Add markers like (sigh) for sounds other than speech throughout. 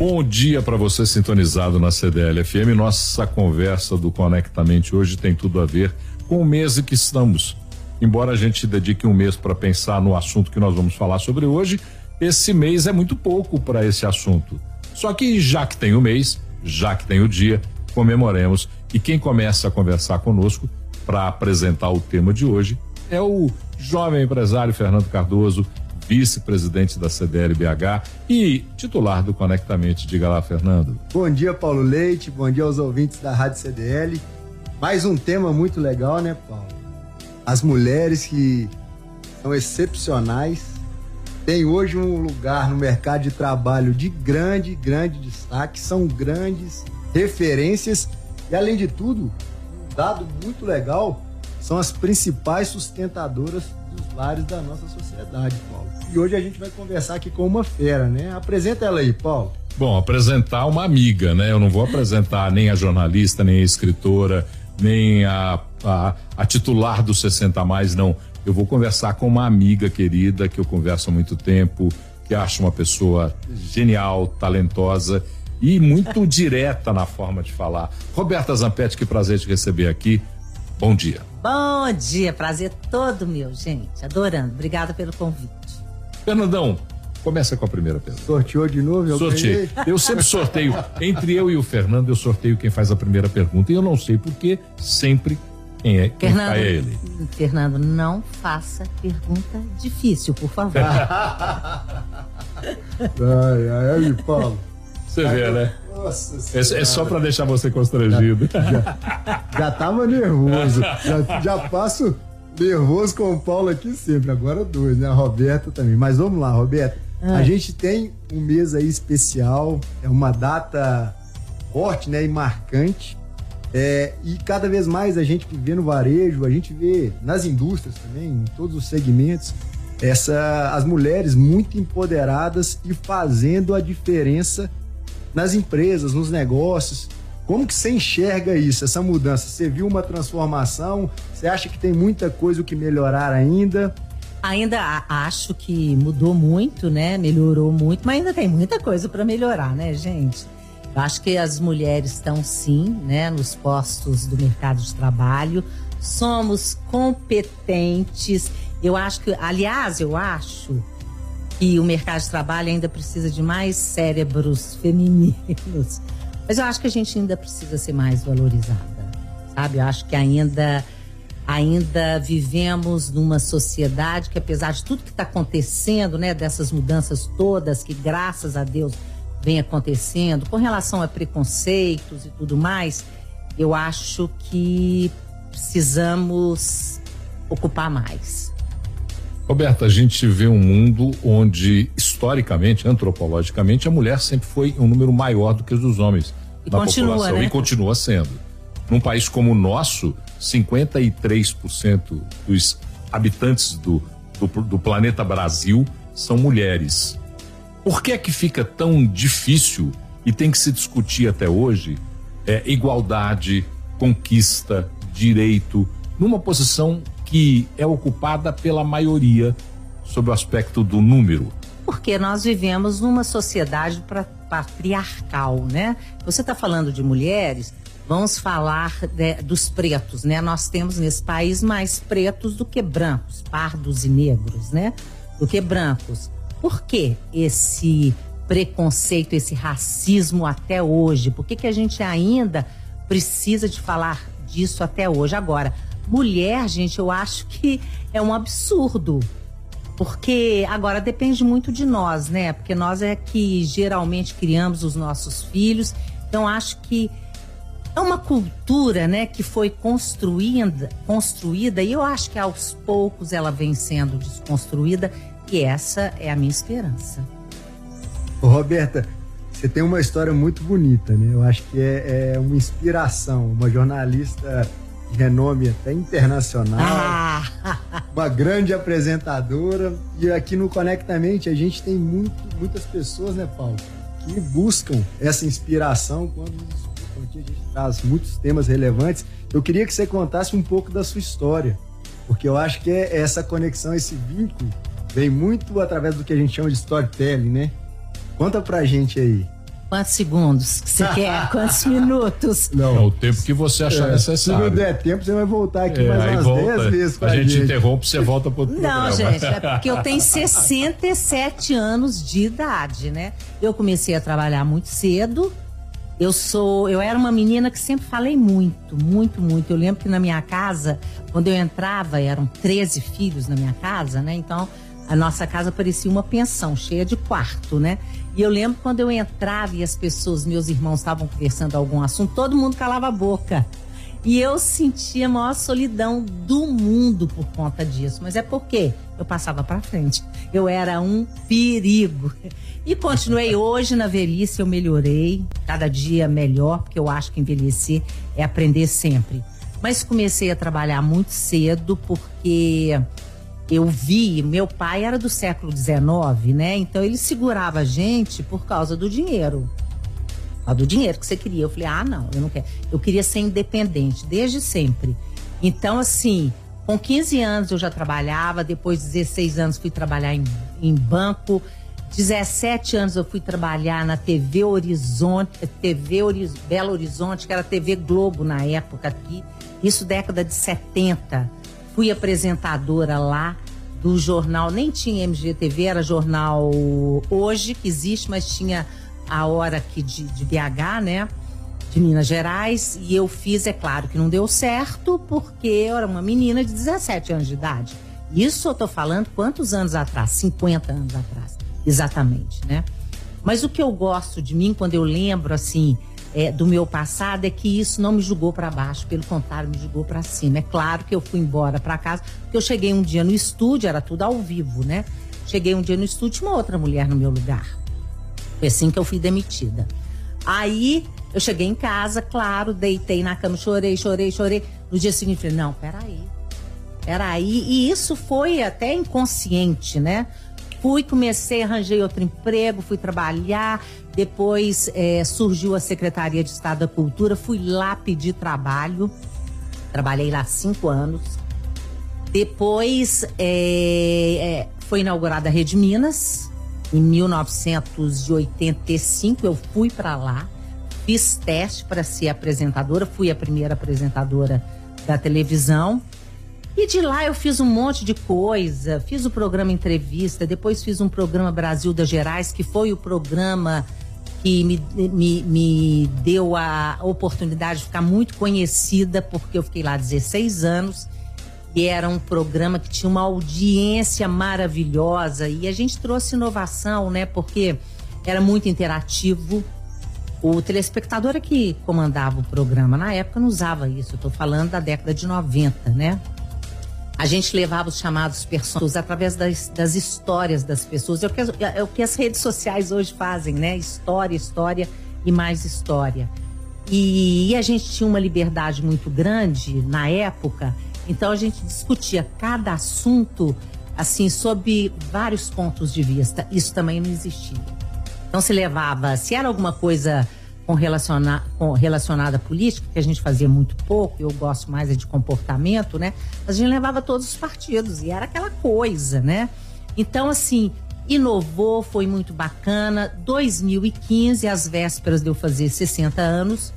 Bom dia para você sintonizado na CDL FM. Nossa conversa do Conectamente hoje tem tudo a ver com o mês em que estamos. Embora a gente dedique um mês para pensar no assunto que nós vamos falar sobre hoje, esse mês é muito pouco para esse assunto. Só que já que tem o mês, já que tem o dia, comemoremos. E quem começa a conversar conosco para apresentar o tema de hoje é o jovem empresário Fernando Cardoso, vice-presidente da CDL BH e titular do Conectamente. Diga lá, Fernando. Bom dia, Paulo Leite. Bom dia aos ouvintes da Rádio CDL. Mais um tema muito legal, né, Paulo? As mulheres que são excepcionais têm hoje um lugar no mercado de trabalho de grande, grande destaque, são grandes referências e, além de tudo, um dado muito legal, são as principais sustentadoras dos lares da nossa sociedade, Paulo. E hoje a gente vai conversar aqui com uma fera, né? Apresenta ela aí, Paulo. Bom, apresentar uma amiga, né? Eu não vou apresentar nem a jornalista, nem a escritora, nem a, a, a titular do 60 mais, não. Eu vou conversar com uma amiga querida que eu converso há muito tempo, que acho uma pessoa genial, talentosa e muito (laughs) direta na forma de falar. Roberta Zampetti, que prazer te receber aqui. Bom dia. Bom dia, prazer todo meu, gente. Adorando. Obrigada pelo convite. Fernandão, começa com a primeira pergunta. Sorteou de novo? Eu Sorteio. Eu sempre sorteio. Entre eu e o Fernando, eu sorteio quem faz a primeira pergunta. E eu não sei porque sempre quem é quem Fernando, é ele. Fernando, não faça pergunta difícil, por favor. (laughs) ai, ai, ai, Paulo. Você vê, né? Nossa é, é, só para deixar você constrangido. Já, já tava nervoso. (laughs) Já, já passo nervoso com o Paulo aqui sempre. Agora dois, né? A Roberta também. Mas vamos lá, Roberta. Ah. A gente tem um mês aí especial, é uma data forte, né? E marcante. É, e cada vez mais a gente vê no varejo, a gente vê nas indústrias também, em todos os segmentos, essa, as mulheres muito empoderadas e fazendo a diferença nas empresas, nos negócios. Como que você enxerga isso, essa mudança? Você viu uma transformação? Você acha que tem muita coisa que melhorar ainda? Ainda acho que mudou muito, né? Melhorou muito, mas ainda tem muita coisa para melhorar, né, gente? Eu acho que as mulheres estão sim, né, nos postos do mercado de trabalho. Somos competentes. Eu acho que, aliás, eu acho que o mercado de trabalho ainda precisa de mais cérebros femininos. Mas eu acho que a gente ainda precisa ser mais valorizada, sabe? Eu acho que ainda ainda vivemos numa sociedade que apesar de tudo que está acontecendo, né, dessas mudanças todas que graças a Deus vem acontecendo com relação a preconceitos e tudo mais, eu acho que precisamos ocupar mais. Roberta, a gente vê um mundo onde, historicamente, antropologicamente, a mulher sempre foi um número maior do que os dos homens e na continua, população. Né? E continua sendo. Num país como o nosso, 53% dos habitantes do, do, do planeta Brasil são mulheres. Por que é que fica tão difícil e tem que se discutir até hoje é, igualdade, conquista, direito, numa posição que é ocupada pela maioria sob o aspecto do número? Porque nós vivemos numa sociedade patriarcal, né? Você está falando de mulheres, vamos falar de, dos pretos, né? Nós temos nesse país mais pretos do que brancos, pardos e negros, né? Do que brancos. Por que esse preconceito, esse racismo até hoje? Por que, que a gente ainda precisa de falar disso até hoje? Agora, Mulher, gente, eu acho que é um absurdo. Porque agora depende muito de nós, né? Porque nós é que geralmente criamos os nossos filhos. Então acho que é uma cultura, né, que foi construída, construída e eu acho que aos poucos ela vem sendo desconstruída e essa é a minha esperança. Ô, Roberta, você tem uma história muito bonita, né? Eu acho que é, é uma inspiração, uma jornalista de renome até internacional, ah. Uma grande apresentadora. E aqui no Conectamente a gente tem muito, muitas pessoas, né, Paulo, que buscam essa inspiração quando a gente traz muitos temas relevantes. Eu queria que você contasse um pouco da sua história, porque eu acho que é essa conexão, esse vínculo, vem muito através do que a gente chama de storytelling, né? Conta pra gente aí. Quantos segundos que você quer? (laughs) Quantos minutos? Não. É o tempo que você achar é, necessário. Se não der tempo, você vai voltar aqui é, mais umas 10 vezes com a, a gente. gente interrompe, você volta pro outro Não, gente, é porque eu tenho (laughs) 67 anos de idade, né? Eu comecei a trabalhar muito cedo. Eu sou, eu era uma menina que sempre falei muito, muito, muito. Eu lembro que na minha casa, quando eu entrava, eram 13 filhos na minha casa, né? Então, a nossa casa parecia uma pensão, cheia de quarto, né? E eu lembro quando eu entrava e as pessoas, meus irmãos, estavam conversando algum assunto, todo mundo calava a boca. E eu sentia a maior solidão do mundo por conta disso. Mas é porque eu passava para frente. Eu era um perigo. E continuei (laughs) hoje na velhice, eu melhorei, cada dia melhor, porque eu acho que envelhecer é aprender sempre. Mas comecei a trabalhar muito cedo porque eu vi, meu pai era do século XIX, né? Então ele segurava a gente por causa do dinheiro. Do dinheiro que você queria. Eu falei, ah, não, eu não quero. Eu queria ser independente, desde sempre. Então, assim, com 15 anos eu já trabalhava, depois de 16 anos fui trabalhar em, em banco. 17 anos eu fui trabalhar na TV Horizonte, TV Horiz, Belo Horizonte, que era TV Globo na época aqui. Isso década de 70 fui apresentadora lá do jornal, nem tinha MGTV, era jornal hoje que existe, mas tinha a hora aqui de, de BH, né? De Minas Gerais. E eu fiz, é claro que não deu certo, porque eu era uma menina de 17 anos de idade. Isso eu tô falando quantos anos atrás? 50 anos atrás, exatamente, né? Mas o que eu gosto de mim, quando eu lembro, assim, é, do meu passado é que isso não me julgou para baixo, pelo contrário, me julgou para cima. É claro que eu fui embora para casa, porque eu cheguei um dia no estúdio, era tudo ao vivo, né? Cheguei um dia no estúdio, uma outra mulher no meu lugar. Foi assim que eu fui demitida. Aí eu cheguei em casa, claro, deitei na cama, chorei, chorei, chorei. No dia seguinte, falei: não, peraí. Peraí. E isso foi até inconsciente, né? Fui, comecei, arranjei outro emprego, fui trabalhar. Depois é, surgiu a Secretaria de Estado da Cultura, fui lá pedir trabalho. Trabalhei lá cinco anos. Depois é, é, foi inaugurada a Rede Minas. Em 1985 eu fui para lá, fiz teste para ser apresentadora, fui a primeira apresentadora da televisão. E de lá eu fiz um monte de coisa, fiz o programa entrevista, depois fiz um programa Brasil das Gerais, que foi o programa que me, me, me deu a oportunidade de ficar muito conhecida, porque eu fiquei lá 16 anos. E era um programa que tinha uma audiência maravilhosa e a gente trouxe inovação, né? Porque era muito interativo. O telespectador é que comandava o programa na época não usava isso. Eu tô falando da década de 90, né? A gente levava os chamados personagens através das, das histórias das pessoas. É o, que, é o que as redes sociais hoje fazem, né? História, história e mais história. E, e a gente tinha uma liberdade muito grande na época, então a gente discutia cada assunto assim sob vários pontos de vista. Isso também não existia. Então se levava, se era alguma coisa com, relaciona, com relacionada à política, que a gente fazia muito pouco, eu gosto mais é de comportamento, né? A gente levava todos os partidos e era aquela coisa, né? Então, assim, inovou, foi muito bacana. 2015, às vésperas de eu fazer 60 anos,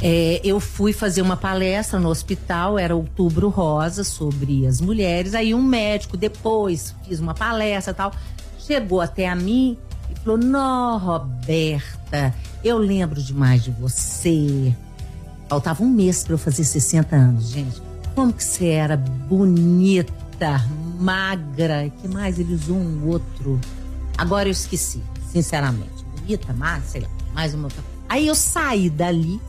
é, eu fui fazer uma palestra no hospital, era Outubro Rosa, sobre as mulheres. Aí um médico, depois, fiz uma palestra tal, chegou até a mim falou: Nó, Roberta, eu lembro demais de você. Faltava um mês para eu fazer 60 anos, gente. Como que você era bonita, magra, que mais ele usou um outro. Agora eu esqueci, sinceramente. Bonita, magra, sei lá, mais uma outra. Aí eu saí dali,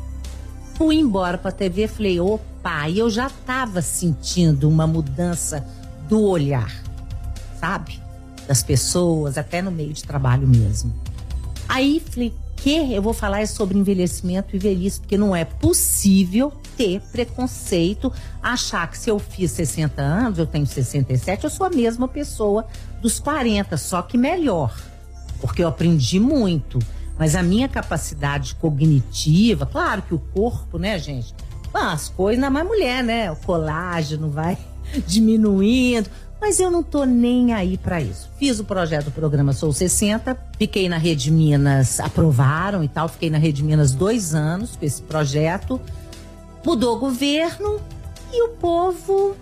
fui embora pra TV, falei, opa, e eu já tava sentindo uma mudança do olhar, sabe? Das pessoas, até no meio de trabalho mesmo. Aí falei, que eu vou falar é sobre envelhecimento e velhice, porque não é possível ter preconceito, achar que se eu fiz 60 anos, eu tenho 67, eu sou a mesma pessoa dos 40, só que melhor. Porque eu aprendi muito. Mas a minha capacidade cognitiva, claro que o corpo, né, gente? as coisas, na mais mulher, né? O colágeno vai (laughs) diminuindo, Mas eu não tô nem aí para isso. Fiz o projeto do programa Sou 60, fiquei na Rede Minas, aprovaram e tal, fiquei na Rede Minas dois anos com esse projeto. Mudou o governo e o povo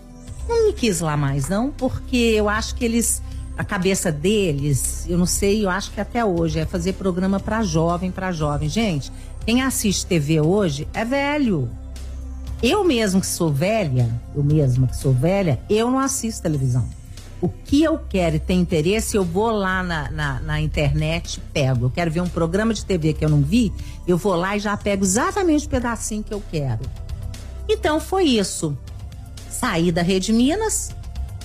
não me quis lá mais, não, porque eu acho que eles, a cabeça deles, eu não sei, eu acho que até hoje é fazer programa para jovem, para jovem. Gente, quem assiste TV hoje é velho. Eu mesmo que sou velha, eu mesma que sou velha, eu não assisto televisão. O que eu quero e tenho interesse, eu vou lá na, na, na, internet pego. Eu quero ver um programa de TV que eu não vi, eu vou lá e já pego exatamente o pedacinho que eu quero. Então foi isso. Saí da Rede Minas,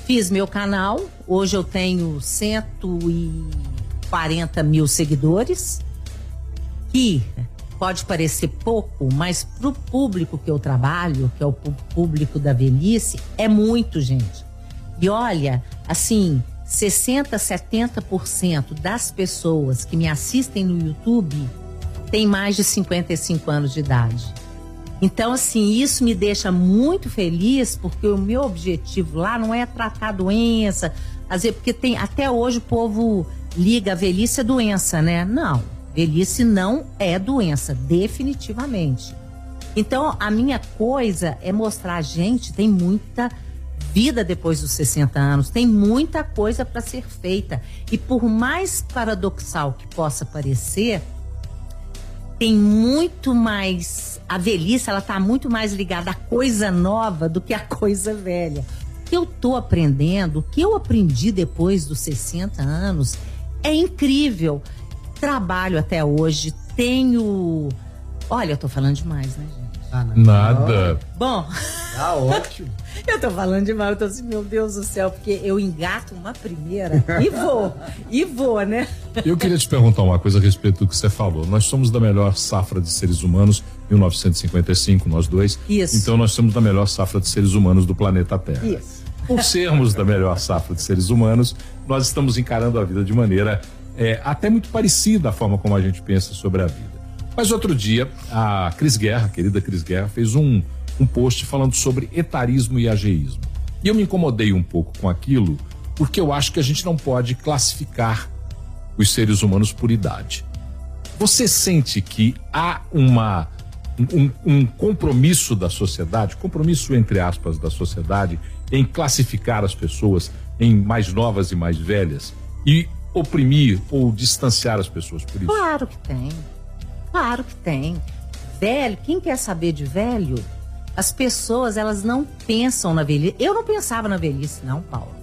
fiz meu canal. Hoje eu tenho 140 mil seguidores. Que pode parecer pouco, mas para o público que eu trabalho, que é o público da velhice, é muito, gente. E olha, assim, 60, 70% das pessoas que me assistem no YouTube têm mais de 55 anos de idade. Então, assim, isso me deixa muito feliz, porque o meu objetivo lá não é tratar doença, às vezes, porque tem até hoje o povo liga a velhice a doença, né? Não Velhice não é doença, definitivamente. Então, a minha coisa é mostrar a gente tem muita vida depois dos 60 anos, tem muita coisa para ser feita. E por mais paradoxal que possa parecer, tem muito mais a velhice, ela está muito mais ligada à coisa nova do que à coisa velha. O que eu tô aprendendo, o que eu aprendi depois dos 60 anos é incrível trabalho até hoje, tenho. Olha, eu tô falando demais, né, gente? Ah, Nada. Bom. Tá ótimo. (laughs) eu tô falando demais, eu tô assim, meu Deus do céu, porque eu engato uma primeira (laughs) e vou, e vou, né? Eu queria te perguntar uma coisa a respeito do que você falou. Nós somos da melhor safra de seres humanos, 1955, nós dois. Isso. Então nós somos da melhor safra de seres humanos do planeta Terra. Isso. Por sermos da melhor safra de seres humanos, nós estamos encarando a vida de maneira é, até muito parecida a forma como a gente pensa sobre a vida. Mas outro dia, a Cris Guerra, a querida Cris Guerra, fez um, um post falando sobre etarismo e ageísmo. E eu me incomodei um pouco com aquilo, porque eu acho que a gente não pode classificar os seres humanos por idade. Você sente que há uma um, um, compromisso da sociedade, compromisso entre aspas da sociedade, em classificar as pessoas em mais novas e mais velhas? E oprimir ou distanciar as pessoas por isso? Claro que tem. Claro que tem. Velho, quem quer saber de velho? As pessoas, elas não pensam na velhice. Eu não pensava na velhice, não, Paulo.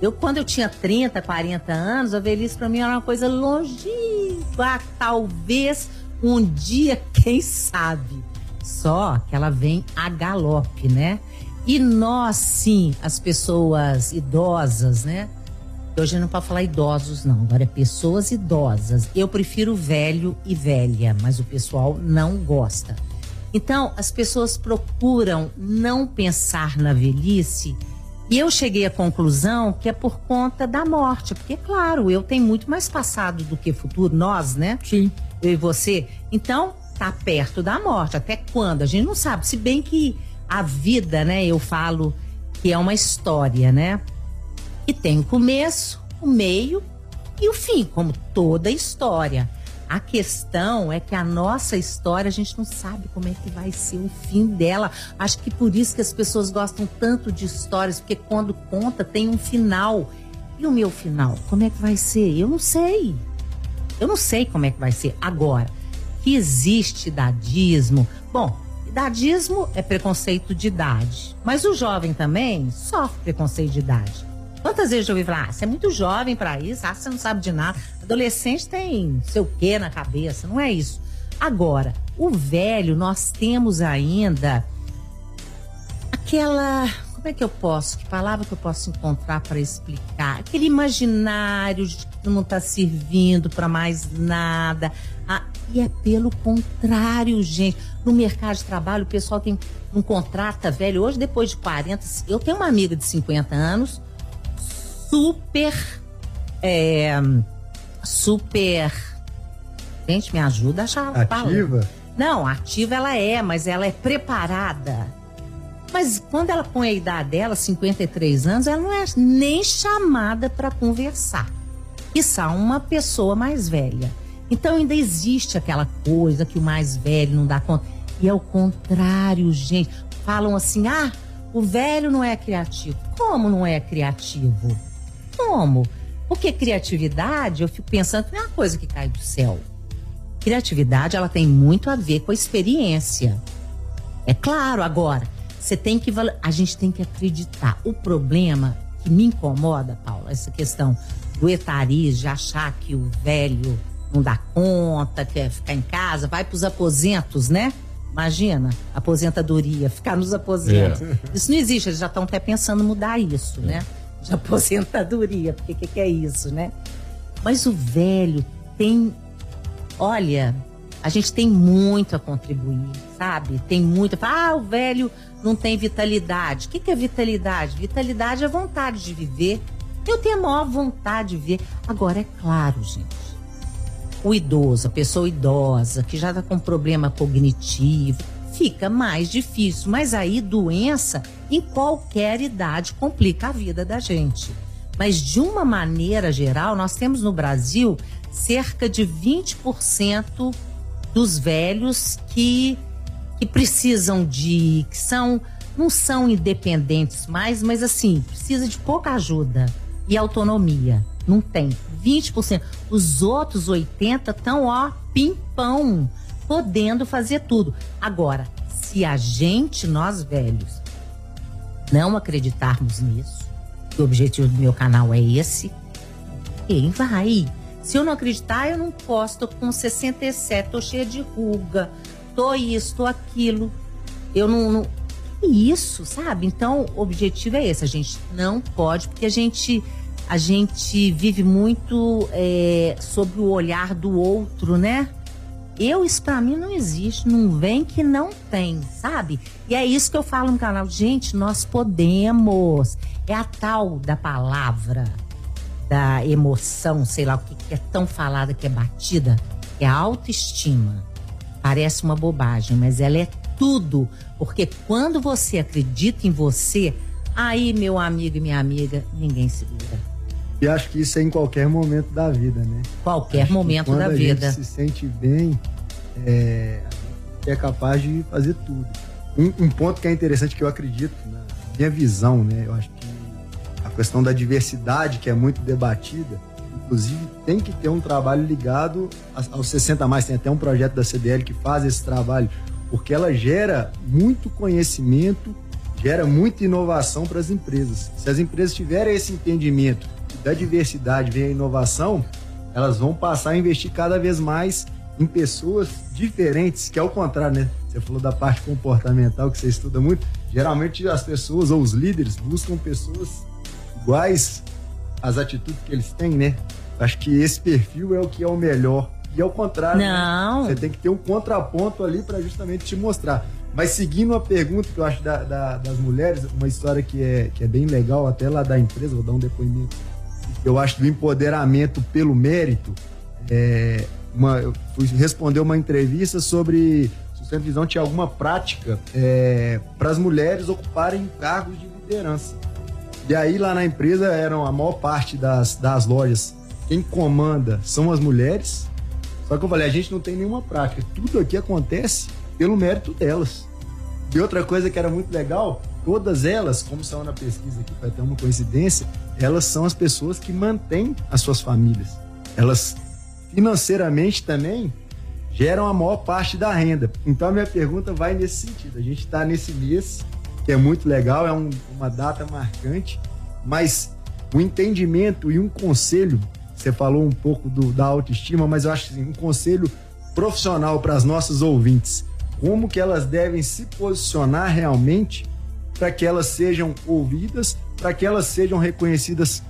Eu, quando eu tinha 30, 40 anos, a velhice para mim era uma coisa longínqua. Talvez um dia, (laughs) quem sabe? Só que ela vem a galope, né? E nós, sim, as pessoas idosas, né? Hoje não pode falar idosos, não. Agora é pessoas idosas. Eu prefiro velho e velha, mas o pessoal não gosta. Então, as pessoas procuram não pensar na velhice. E eu cheguei à conclusão que é por conta da morte. Porque, claro, eu tenho muito mais passado do que futuro, nós, né? Sim. Eu e você. Então, tá perto da morte. Até quando? A gente não sabe. Se bem que a vida, né? Eu falo que é uma história, né? E tem o começo, o meio e o fim, como toda história. A questão é que a nossa história, a gente não sabe como é que vai ser o fim dela. Acho que por isso que as pessoas gostam tanto de histórias, porque quando conta tem um final. E o meu final, como é que vai ser? Eu não sei. Eu não sei como é que vai ser. Agora, que existe idadismo. Bom, idadismo é preconceito de idade. Mas o jovem também sofre preconceito de idade. Quantas vezes eu ouvi falar, ah, você é muito jovem para isso, ah, você não sabe de nada. Adolescente tem seu quê na cabeça, não é isso. Agora, o velho, nós temos ainda aquela. Como é que eu posso? Que palavra que eu posso encontrar para explicar? Aquele imaginário de que não está servindo para mais nada. Ah, e é pelo contrário, gente. No mercado de trabalho, o pessoal tem um contrata velho. Hoje, depois de 40, eu tenho uma amiga de 50 anos super. É, super. Gente, me ajuda a achar Ativa? Não, ativa ela é, mas ela é preparada. Mas quando ela põe a idade dela, 53 anos, ela não é nem chamada para conversar. Isso uma pessoa mais velha. Então ainda existe aquela coisa que o mais velho não dá conta. E é o contrário, gente. Falam assim: ah, o velho não é criativo. Como não é criativo? Como? Porque criatividade, eu fico pensando que não é uma coisa que cai do céu. Criatividade, ela tem muito a ver com a experiência. É claro, agora, você tem que a gente tem que acreditar. O problema que me incomoda, Paula, essa questão do etariz, de achar que o velho não dá conta, quer ficar em casa, vai para os aposentos, né? Imagina, aposentadoria, ficar nos aposentos. É. Isso não existe, eles já estão até pensando em mudar isso, é. né? De aposentadoria, porque o que, que é isso, né? Mas o velho tem. Olha, a gente tem muito a contribuir, sabe? Tem muito. Ah, o velho não tem vitalidade. O que, que é vitalidade? Vitalidade é vontade de viver. Eu tenho a maior vontade de ver. Agora, é claro, gente o idoso, a pessoa idosa, que já está com problema cognitivo, fica mais difícil. Mas aí, doença, em qualquer idade, complica a vida da gente. Mas de uma maneira geral, nós temos no Brasil cerca de 20% dos velhos que, que precisam de. que são. não são independentes mais, mas assim, precisa de pouca ajuda e autonomia. Não tem. 20%. Os outros 80% estão, ó, pimpão, podendo fazer tudo. Agora, se a gente, nós velhos, não acreditarmos nisso, o objetivo do meu canal é esse, quem vai? Se eu não acreditar, eu não posso. Tô com 67, tô cheia de ruga, tô isso, tô aquilo. Eu não, não. Isso, sabe? Então, o objetivo é esse. A gente não pode, porque a gente a gente vive muito é, sobre o olhar do outro, né? Eu, isso pra mim não existe, não vem que não tem, sabe? E é isso que eu falo no canal. Gente, nós podemos. É a tal da palavra, da emoção, sei lá o que, que é tão falada que é batida, é a autoestima. Parece uma bobagem, mas ela é tudo. Porque quando você acredita em você, aí, meu amigo e minha amiga, ninguém se segura. E acho que isso é em qualquer momento da vida, né? Qualquer acho momento da vida. Quando a gente se sente bem, é, é capaz de fazer tudo. Um, um, ponto que é interessante que eu acredito, na minha visão, né? Eu acho que a questão da diversidade, que é muito debatida, inclusive tem que ter um trabalho ligado aos 60 mais. Tem até um projeto da CDL que faz esse trabalho, porque ela gera muito conhecimento, gera muita inovação para as empresas. Se as empresas tiverem esse entendimento da diversidade vem a inovação, elas vão passar a investir cada vez mais em pessoas diferentes, que é o contrário, né? Você falou da parte comportamental que você estuda muito. Geralmente as pessoas ou os líderes buscam pessoas iguais às atitudes que eles têm, né? Acho que esse perfil é o que é o melhor. E ao contrário, né? Não. Né? você tem que ter um contraponto ali para justamente te mostrar. Mas seguindo a pergunta que eu acho da, da, das mulheres, uma história que é, que é bem legal, até lá da empresa, vou dar um depoimento eu acho, do empoderamento pelo mérito. É, uma, eu fui responder uma entrevista sobre se o Centro Visão tinha alguma prática é, para as mulheres ocuparem cargos de liderança. E aí lá na empresa eram a maior parte das, das lojas, quem comanda são as mulheres. Só que eu falei, a gente não tem nenhuma prática. Tudo aqui acontece pelo mérito delas. E outra coisa que era muito legal, todas elas, como são na pesquisa aqui, foi até uma coincidência, elas são as pessoas que mantêm as suas famílias. Elas financeiramente também geram a maior parte da renda. Então a minha pergunta vai nesse sentido. A gente está nesse mês, que é muito legal, é um, uma data marcante, mas o entendimento e um conselho, você falou um pouco do, da autoestima, mas eu acho assim, um conselho profissional para as nossas ouvintes. Como que elas devem se posicionar realmente para que elas sejam ouvidas, para que elas sejam reconhecidas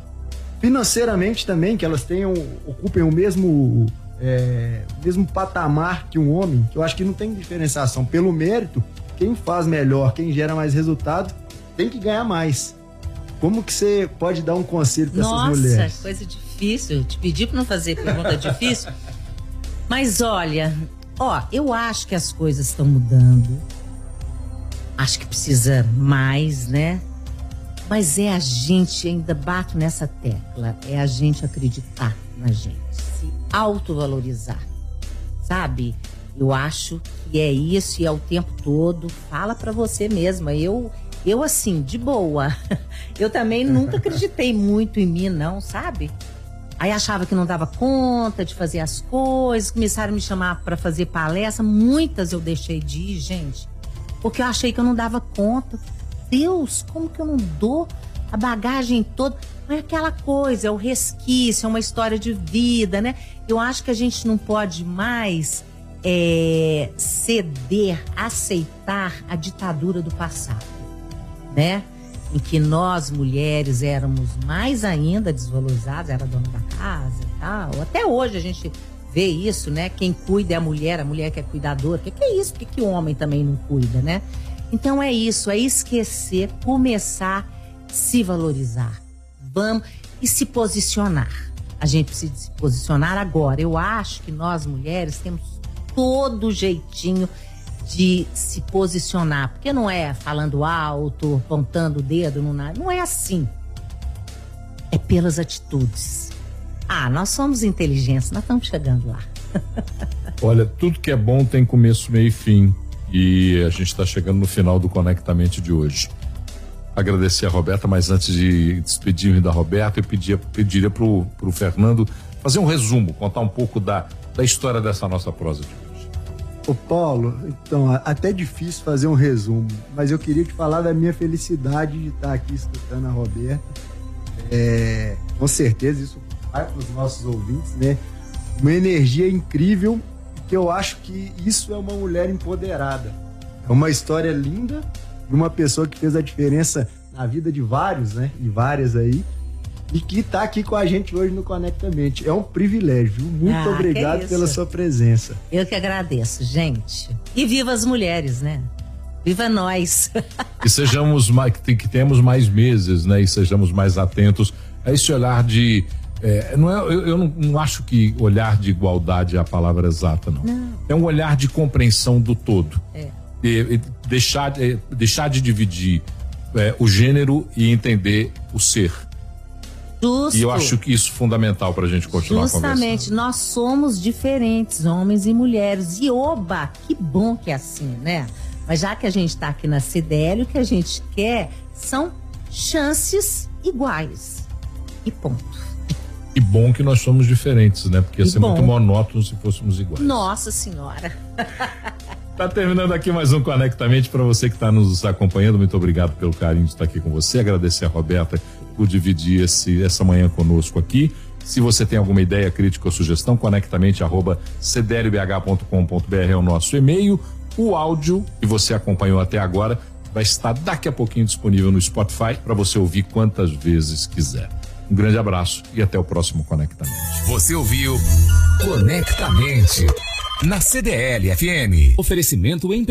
financeiramente também, que elas tenham, ocupem o mesmo, é, mesmo patamar que um homem, que eu acho que não tem diferenciação. Pelo mérito, quem faz melhor, quem gera mais resultado, tem que ganhar mais. Como que você pode dar um conselho para essas mulheres? Nossa, coisa difícil. Eu te pedi para não fazer pergunta difícil. (laughs) Mas olha, ó, eu acho que as coisas estão mudando acho que precisa mais, né? Mas é a gente, ainda bato nessa tecla, é a gente acreditar na gente, se autovalorizar, sabe? Eu acho que é isso e é o tempo todo. Fala para você mesma. Eu, eu assim, de boa. (laughs) Eu também nunca acreditei muito em mim, não, sabe? Aí achava que não dava conta de fazer as coisas, começaram a me chamar para fazer palestra. Muitas eu deixei de ir, gente, porque eu achei que eu não dava conta. Deus, como que eu não dou a bagagem toda? Não é aquela coisa, é o resquício, é uma história de vida, né? Eu acho que a gente não pode mais é, ceder, aceitar a ditadura do passado, né? Em que nós mulheres éramos mais ainda desvalorizadas, era dona da casa e tal. Até hoje a gente vê isso, né? Quem cuida é a mulher, a mulher que é cuidadora. O que, que é isso? Por que, que o homem também não cuida, né? Então é isso, é esquecer, começar a se valorizar. Vamos e se posicionar. A gente precisa se posicionar agora. Eu acho que nós mulheres temos todo jeitinho de se posicionar, porque não é falando alto, apontando o dedo, não, não é assim. É pelas atitudes. Ah, nós somos inteligentes, nós estamos chegando lá. Olha, tudo que é bom tem começo, meio e fim. E a gente está chegando no final do Conectamente de hoje. Agradecer a Roberta, mas antes de despedir-me da Roberta, eu pedia, pediria para o Fernando fazer um resumo, contar um pouco da, da história dessa nossa prosa de hoje. Ô Paulo, então, até difícil fazer um resumo, mas eu queria te falar da minha felicidade de estar aqui escutando a Roberta. É, com certeza isso vai para os nossos ouvintes, né? Uma energia incrível que eu acho que isso é uma mulher empoderada. É uma história linda de uma pessoa que fez a diferença na vida de vários, né? E várias aí. E que está aqui com a gente hoje no Conectamente. É um privilégio, viu? Muito ah, obrigado pela sua presença. Eu que agradeço, gente. E viva as mulheres, né? Viva nós! que sejamos mais, que temos mais meses, né? E sejamos mais atentos a esse olhar de é, não é, eu, eu não, não, acho que olhar de igualdade é a palavra exata, não. não. É um olhar de compreensão do todo. É. E, e deixar, é, deixar de dividir é, o gênero e entender o ser. Justo. E eu acho que isso é fundamental para a gente continuar Justamente, nós somos diferentes, homens e mulheres. E oba, que bom que é assim, né? Mas já que a gente está aqui na CDL, o que a gente quer são chances iguais. E ponto. E bom que nós somos diferentes, né? Porque ia ser bom. muito monótono se fôssemos iguais. Nossa Senhora. (laughs) Tá terminando aqui mais um Conectamente para você que está nos acompanhando. Muito obrigado pelo carinho de estar aqui com você. Agradecer a Roberta por dividir esse, essa manhã conosco aqui. Se você tem alguma ideia, crítica ou sugestão, conectamente arroba cdlbh.com.br é o nosso e-mail. O áudio que você acompanhou até agora vai estar daqui a pouquinho disponível no Spotify para você ouvir quantas vezes quiser. Um grande abraço e até o próximo Conectamente. Você ouviu Conectamente na CDL FM. Oferecimento em